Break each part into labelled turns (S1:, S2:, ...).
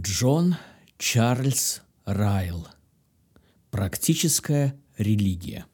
S1: Джон Чарльз Райл. Практическая религия.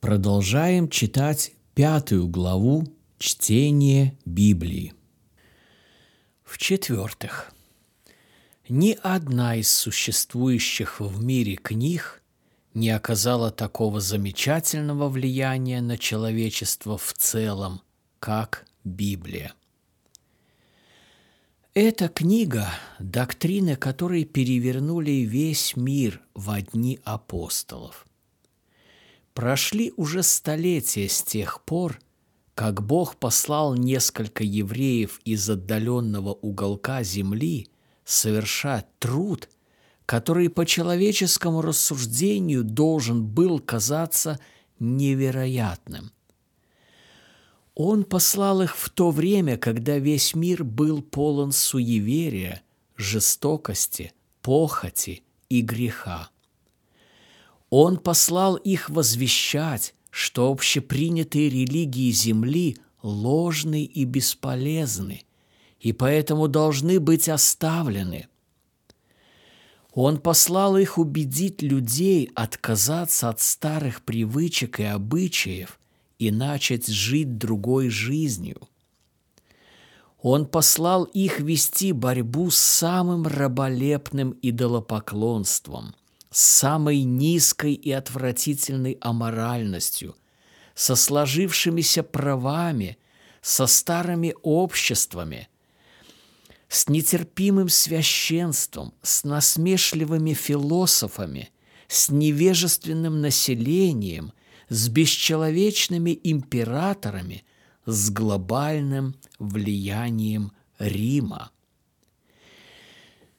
S1: Продолжаем читать пятую главу чтения Библии. В-четвертых, ни одна из существующих в мире книг не оказала такого замечательного влияния на человечество в целом, как Библия – эта книга – доктрины, которые перевернули весь мир в одни апостолов. Прошли уже столетия с тех пор, как Бог послал несколько евреев из отдаленного уголка земли совершать труд, который по человеческому рассуждению должен был казаться невероятным. Он послал их в то время, когда весь мир был полон суеверия, жестокости, похоти и греха. Он послал их возвещать, что общепринятые религии Земли ложны и бесполезны, и поэтому должны быть оставлены. Он послал их убедить людей отказаться от старых привычек и обычаев – и начать жить другой жизнью. Он послал их вести борьбу с самым раболепным идолопоклонством, с самой низкой и отвратительной аморальностью, со сложившимися правами, со старыми обществами, с нетерпимым священством, с насмешливыми философами, с невежественным населением – с бесчеловечными императорами, с глобальным влиянием Рима.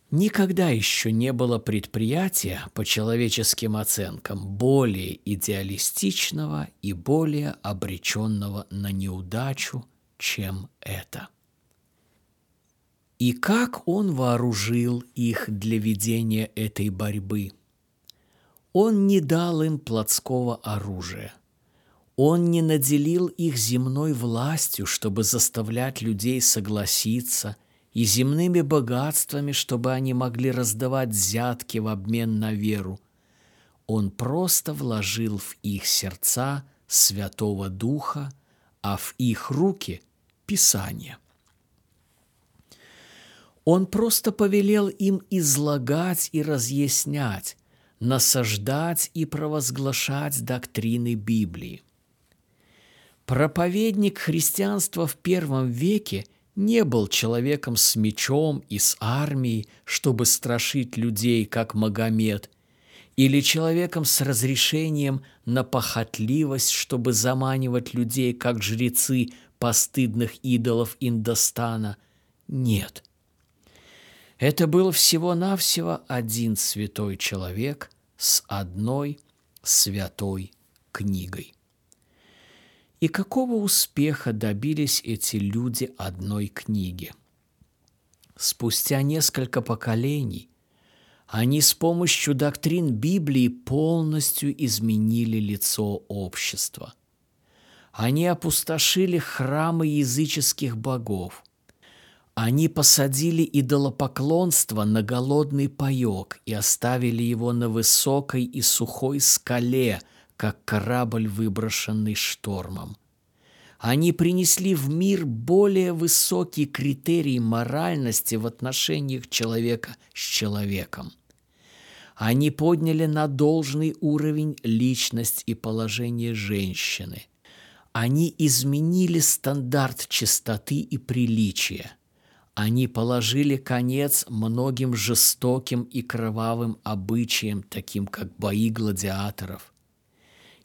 S1: Никогда еще не было предприятия, по человеческим оценкам, более идеалистичного и более обреченного на неудачу, чем это. И как он вооружил их для ведения этой борьбы – он не дал им плотского оружия. Он не наделил их земной властью, чтобы заставлять людей согласиться, и земными богатствами, чтобы они могли раздавать взятки в обмен на веру. Он просто вложил в их сердца Святого Духа, а в их руки – Писание. Он просто повелел им излагать и разъяснять, насаждать и провозглашать доктрины Библии. Проповедник христианства в первом веке не был человеком с мечом и с армией, чтобы страшить людей, как Магомед, или человеком с разрешением на похотливость, чтобы заманивать людей, как жрецы постыдных идолов Индостана. Нет – это был всего-навсего один святой человек с одной святой книгой. И какого успеха добились эти люди одной книги? Спустя несколько поколений они с помощью доктрин Библии полностью изменили лицо общества. Они опустошили храмы языческих богов – они посадили идолопоклонство на голодный паек и оставили его на высокой и сухой скале, как корабль, выброшенный штормом. Они принесли в мир более высокий критерий моральности в отношениях человека с человеком. Они подняли на должный уровень личность и положение женщины. Они изменили стандарт чистоты и приличия – они положили конец многим жестоким и кровавым обычаям, таким как бои гладиаторов.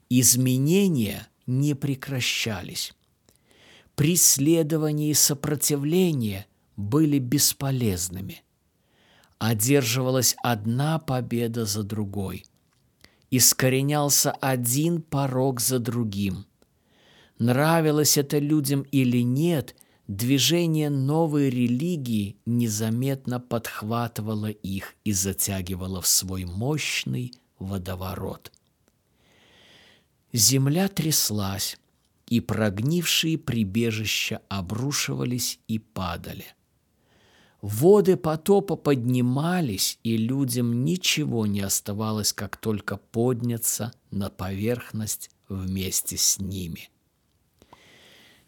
S1: Изменения не прекращались. Преследование и сопротивление были бесполезными. Одерживалась одна победа за другой. Искоренялся один порог за другим. Нравилось это людям или нет – Движение новой религии незаметно подхватывало их и затягивало в свой мощный водоворот. Земля тряслась, и прогнившие прибежища обрушивались и падали. Воды потопа поднимались, и людям ничего не оставалось, как только подняться на поверхность вместе с ними.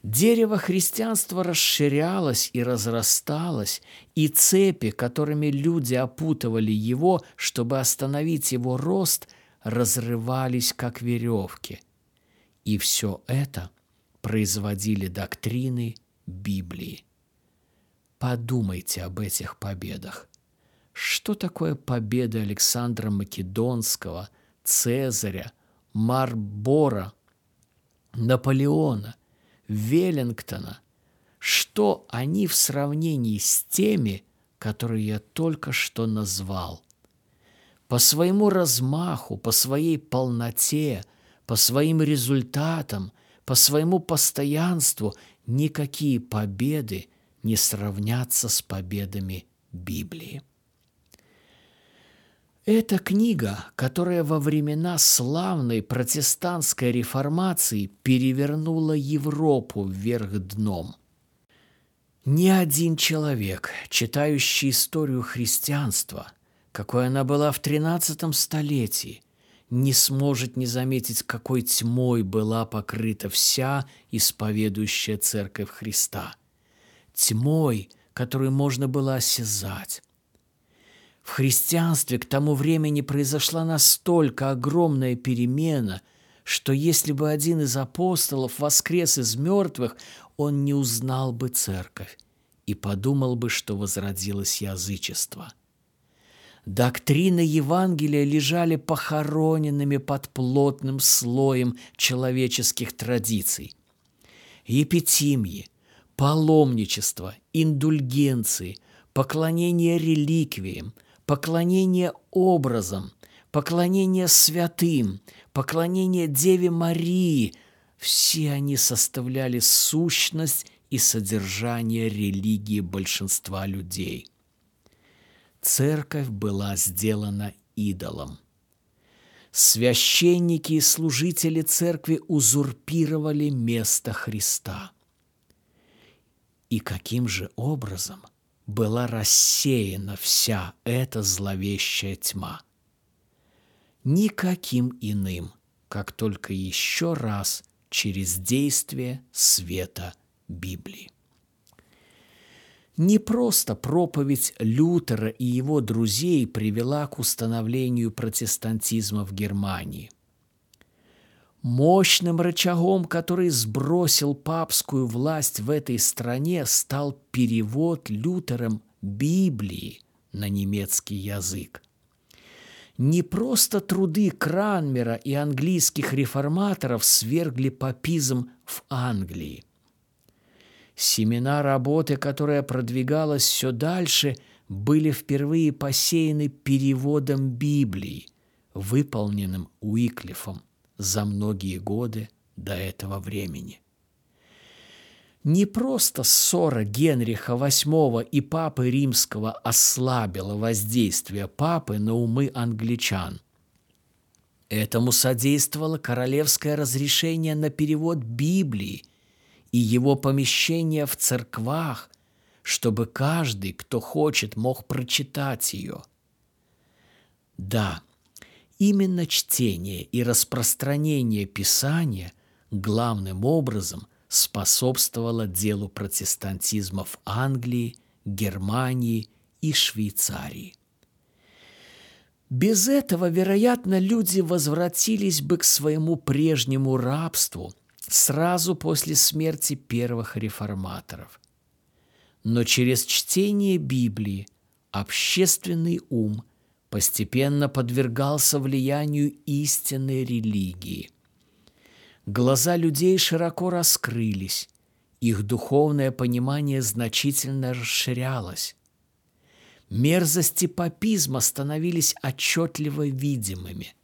S1: Дерево христианства расширялось и разрасталось, и цепи, которыми люди опутывали его, чтобы остановить его рост, разрывались, как веревки. И все это производили доктрины Библии. Подумайте об этих победах. Что такое победа Александра Македонского, Цезаря, Марбора, Наполеона, Веллингтона? Что они в сравнении с теми, которые я только что назвал? По своему размаху, по своей полноте, по своим результатам, по своему постоянству никакие победы не сравнятся с победами Библии. Эта книга, которая во времена славной протестантской реформации перевернула Европу вверх дном. Ни один человек, читающий историю христианства, какой она была в XIII столетии, не сможет не заметить, какой тьмой была покрыта вся исповедующая Церковь Христа – тьмой, которую можно было осязать. В христианстве к тому времени произошла настолько огромная перемена, что если бы один из апостолов воскрес из мертвых, он не узнал бы церковь и подумал бы, что возродилось язычество. Доктрины Евангелия лежали похороненными под плотным слоем человеческих традиций. Епитимьи, паломничество, индульгенции, поклонение реликвиям, поклонение образам, поклонение святым, поклонение Деве Марии – все они составляли сущность и содержание религии большинства людей. Церковь была сделана идолом. Священники и служители церкви узурпировали место Христа – и каким же образом была рассеяна вся эта зловещая тьма? Никаким иным, как только еще раз через действие света Библии. Не просто проповедь Лютера и его друзей привела к установлению протестантизма в Германии – Мощным рычагом, который сбросил папскую власть в этой стране, стал перевод Лютером Библии на немецкий язык. Не просто труды Кранмера и английских реформаторов свергли папизм в Англии. Семена работы, которая продвигалась все дальше, были впервые посеяны переводом Библии, выполненным Уиклифом за многие годы до этого времени. Не просто ссора Генриха VIII и Папы Римского ослабила воздействие Папы на умы англичан. Этому содействовало королевское разрешение на перевод Библии и его помещение в церквах, чтобы каждый, кто хочет, мог прочитать ее. Да, Именно чтение и распространение Писания главным образом способствовало делу протестантизма в Англии, Германии и Швейцарии. Без этого, вероятно, люди возвратились бы к своему прежнему рабству сразу после смерти первых реформаторов. Но через чтение Библии общественный ум – постепенно подвергался влиянию истинной религии. Глаза людей широко раскрылись, их духовное понимание значительно расширялось. Мерзости папизма становились отчетливо видимыми.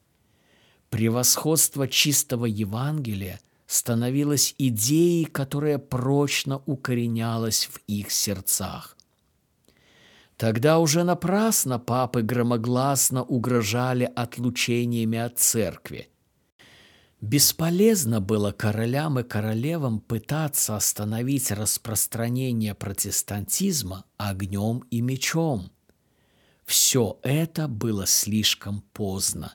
S1: Превосходство чистого Евангелия становилось идеей, которая прочно укоренялась в их сердцах. Тогда уже напрасно папы громогласно угрожали отлучениями от церкви. Бесполезно было королям и королевам пытаться остановить распространение протестантизма огнем и мечом. Все это было слишком поздно.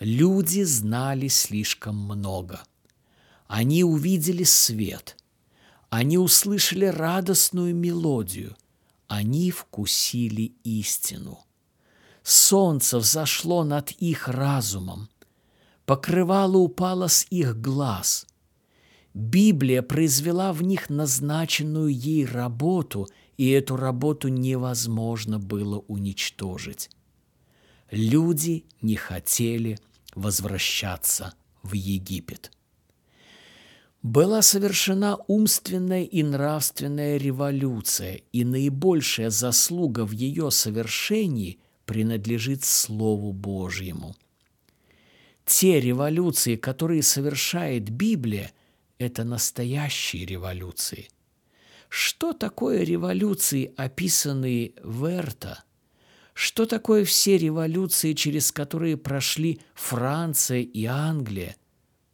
S1: Люди знали слишком много. Они увидели свет. Они услышали радостную мелодию. Они вкусили истину. Солнце взошло над их разумом – покрывало упало с их глаз. Библия произвела в них назначенную ей работу, и эту работу невозможно было уничтожить. Люди не хотели возвращаться в Египет. Была совершена умственная и нравственная революция, и наибольшая заслуга в ее совершении принадлежит Слову Божьему – те революции, которые совершает Библия, это настоящие революции. Что такое революции, описанные в Эрта? Что такое все революции, через которые прошли Франция и Англия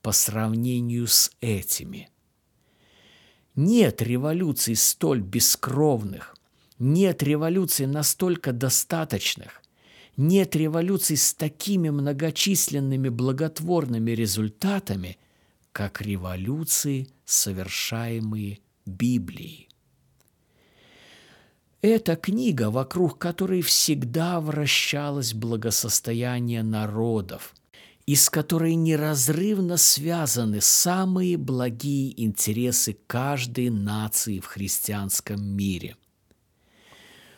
S1: по сравнению с этими? Нет революций столь бескровных, нет революций настолько достаточных, нет революций с такими многочисленными благотворными результатами, как революции, совершаемые Библией. Эта книга, вокруг которой всегда вращалось благосостояние народов, и с которой неразрывно связаны самые благие интересы каждой нации в христианском мире –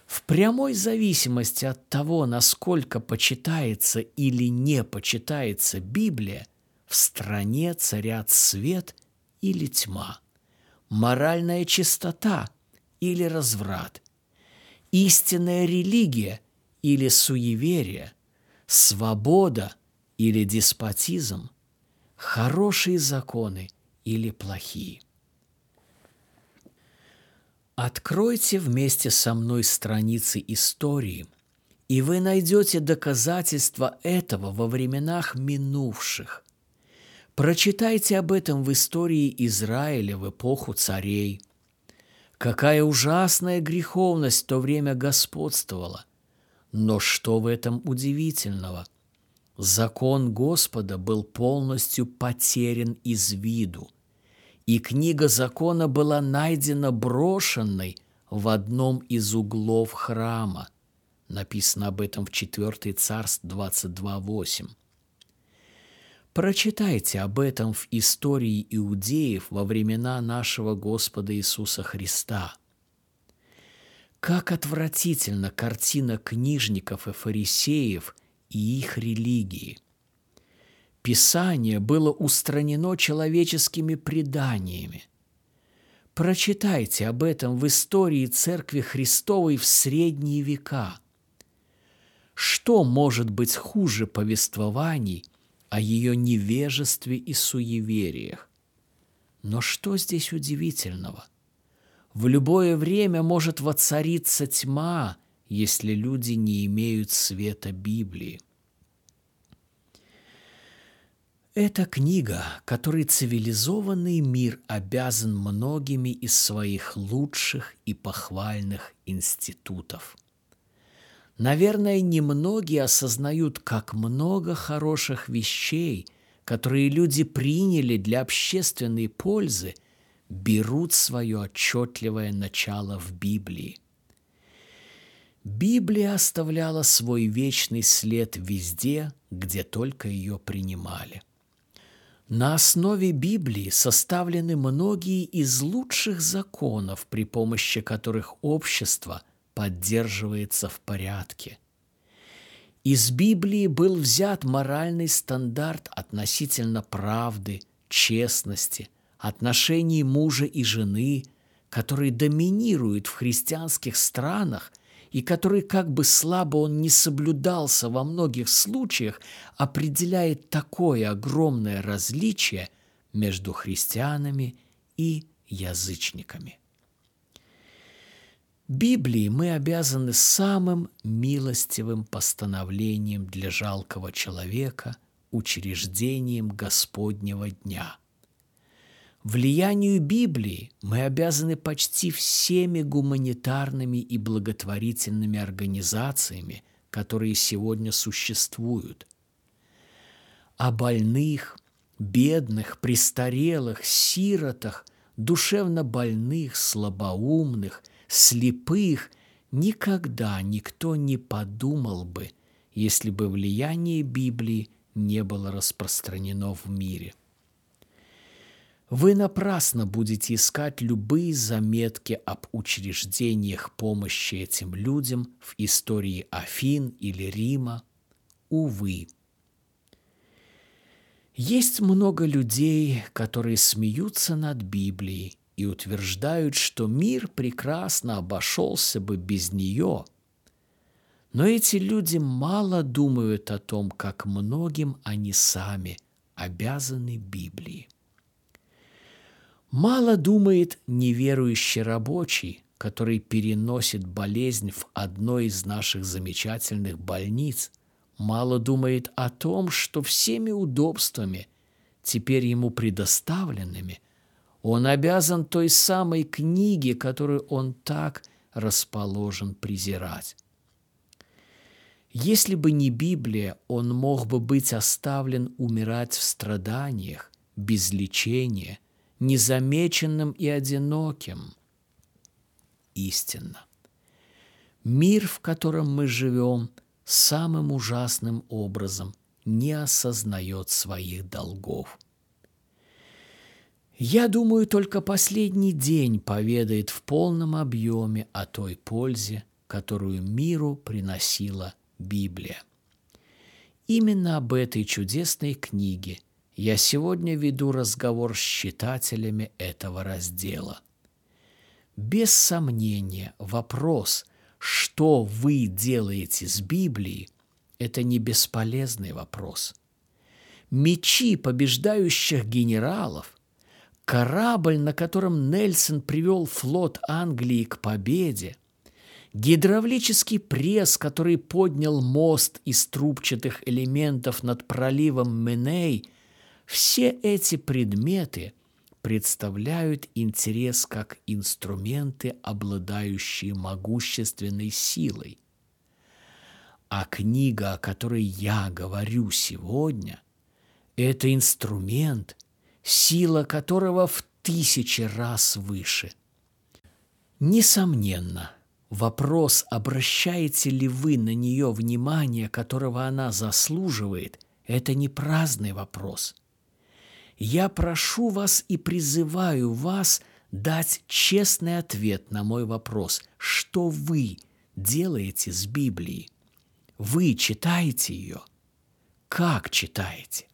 S1: в прямой зависимости от того, насколько почитается или не почитается Библия, в стране царят свет или тьма, моральная чистота или разврат, истинная религия или суеверие, свобода или деспотизм, хорошие законы или плохие. Откройте вместе со мной страницы истории, и вы найдете доказательства этого во временах минувших. Прочитайте об этом в истории Израиля в эпоху царей. Какая ужасная греховность в то время господствовала. Но что в этом удивительного? Закон Господа был полностью потерян из виду – и книга закона была найдена брошенной в одном из углов храма. Написано об этом в 4 Царств 22.8. Прочитайте об этом в истории иудеев во времена нашего Господа Иисуса Христа. Как отвратительна картина книжников и фарисеев и их религии – Писание было устранено человеческими преданиями. Прочитайте об этом в истории Церкви Христовой в средние века. Что может быть хуже повествований о ее невежестве и суевериях? Но что здесь удивительного? В любое время может воцариться тьма, если люди не имеют света Библии. Это книга, которой цивилизованный мир обязан многими из своих лучших и похвальных институтов. Наверное, немногие осознают, как много хороших вещей, которые люди приняли для общественной пользы, берут свое отчетливое начало в Библии. Библия оставляла свой вечный след везде, где только ее принимали. На основе Библии составлены многие из лучших законов, при помощи которых общество поддерживается в порядке. Из Библии был взят моральный стандарт относительно правды, честности, отношений мужа и жены, который доминирует в христианских странах и который, как бы слабо он не соблюдался во многих случаях, определяет такое огромное различие между христианами и язычниками. Библии мы обязаны самым милостивым постановлением для жалкого человека, учреждением Господнего дня. Влиянию Библии мы обязаны почти всеми гуманитарными и благотворительными организациями, которые сегодня существуют. О больных, бедных, престарелых, сиротах, душевно больных, слабоумных, слепых никогда никто не подумал бы, если бы влияние Библии не было распространено в мире. Вы напрасно будете искать любые заметки об учреждениях помощи этим людям в истории Афин или Рима. Увы. Есть много людей, которые смеются над Библией и утверждают, что мир прекрасно обошелся бы без нее. Но эти люди мало думают о том, как многим они сами обязаны Библии. Мало думает неверующий рабочий, который переносит болезнь в одной из наших замечательных больниц. Мало думает о том, что всеми удобствами, теперь ему предоставленными, он обязан той самой книге, которую он так расположен презирать. Если бы не Библия, он мог бы быть оставлен умирать в страданиях, без лечения – незамеченным и одиноким. Истинно. Мир, в котором мы живем, самым ужасным образом не осознает своих долгов. Я думаю, только последний день поведает в полном объеме о той пользе, которую миру приносила Библия. Именно об этой чудесной книге – я сегодня веду разговор с читателями этого раздела. Без сомнения, вопрос, что вы делаете с Библией, это не бесполезный вопрос. Мечи побеждающих генералов, корабль, на котором Нельсон привел флот Англии к победе, гидравлический пресс, который поднял мост из трубчатых элементов над проливом Меней – все эти предметы представляют интерес как инструменты, обладающие могущественной силой. А книга, о которой я говорю сегодня, это инструмент, сила которого в тысячи раз выше. Несомненно, вопрос, обращаете ли вы на нее внимание, которого она заслуживает, это не праздный вопрос – я прошу вас и призываю вас дать честный ответ на мой вопрос, что вы делаете с Библией? Вы читаете ее? Как читаете?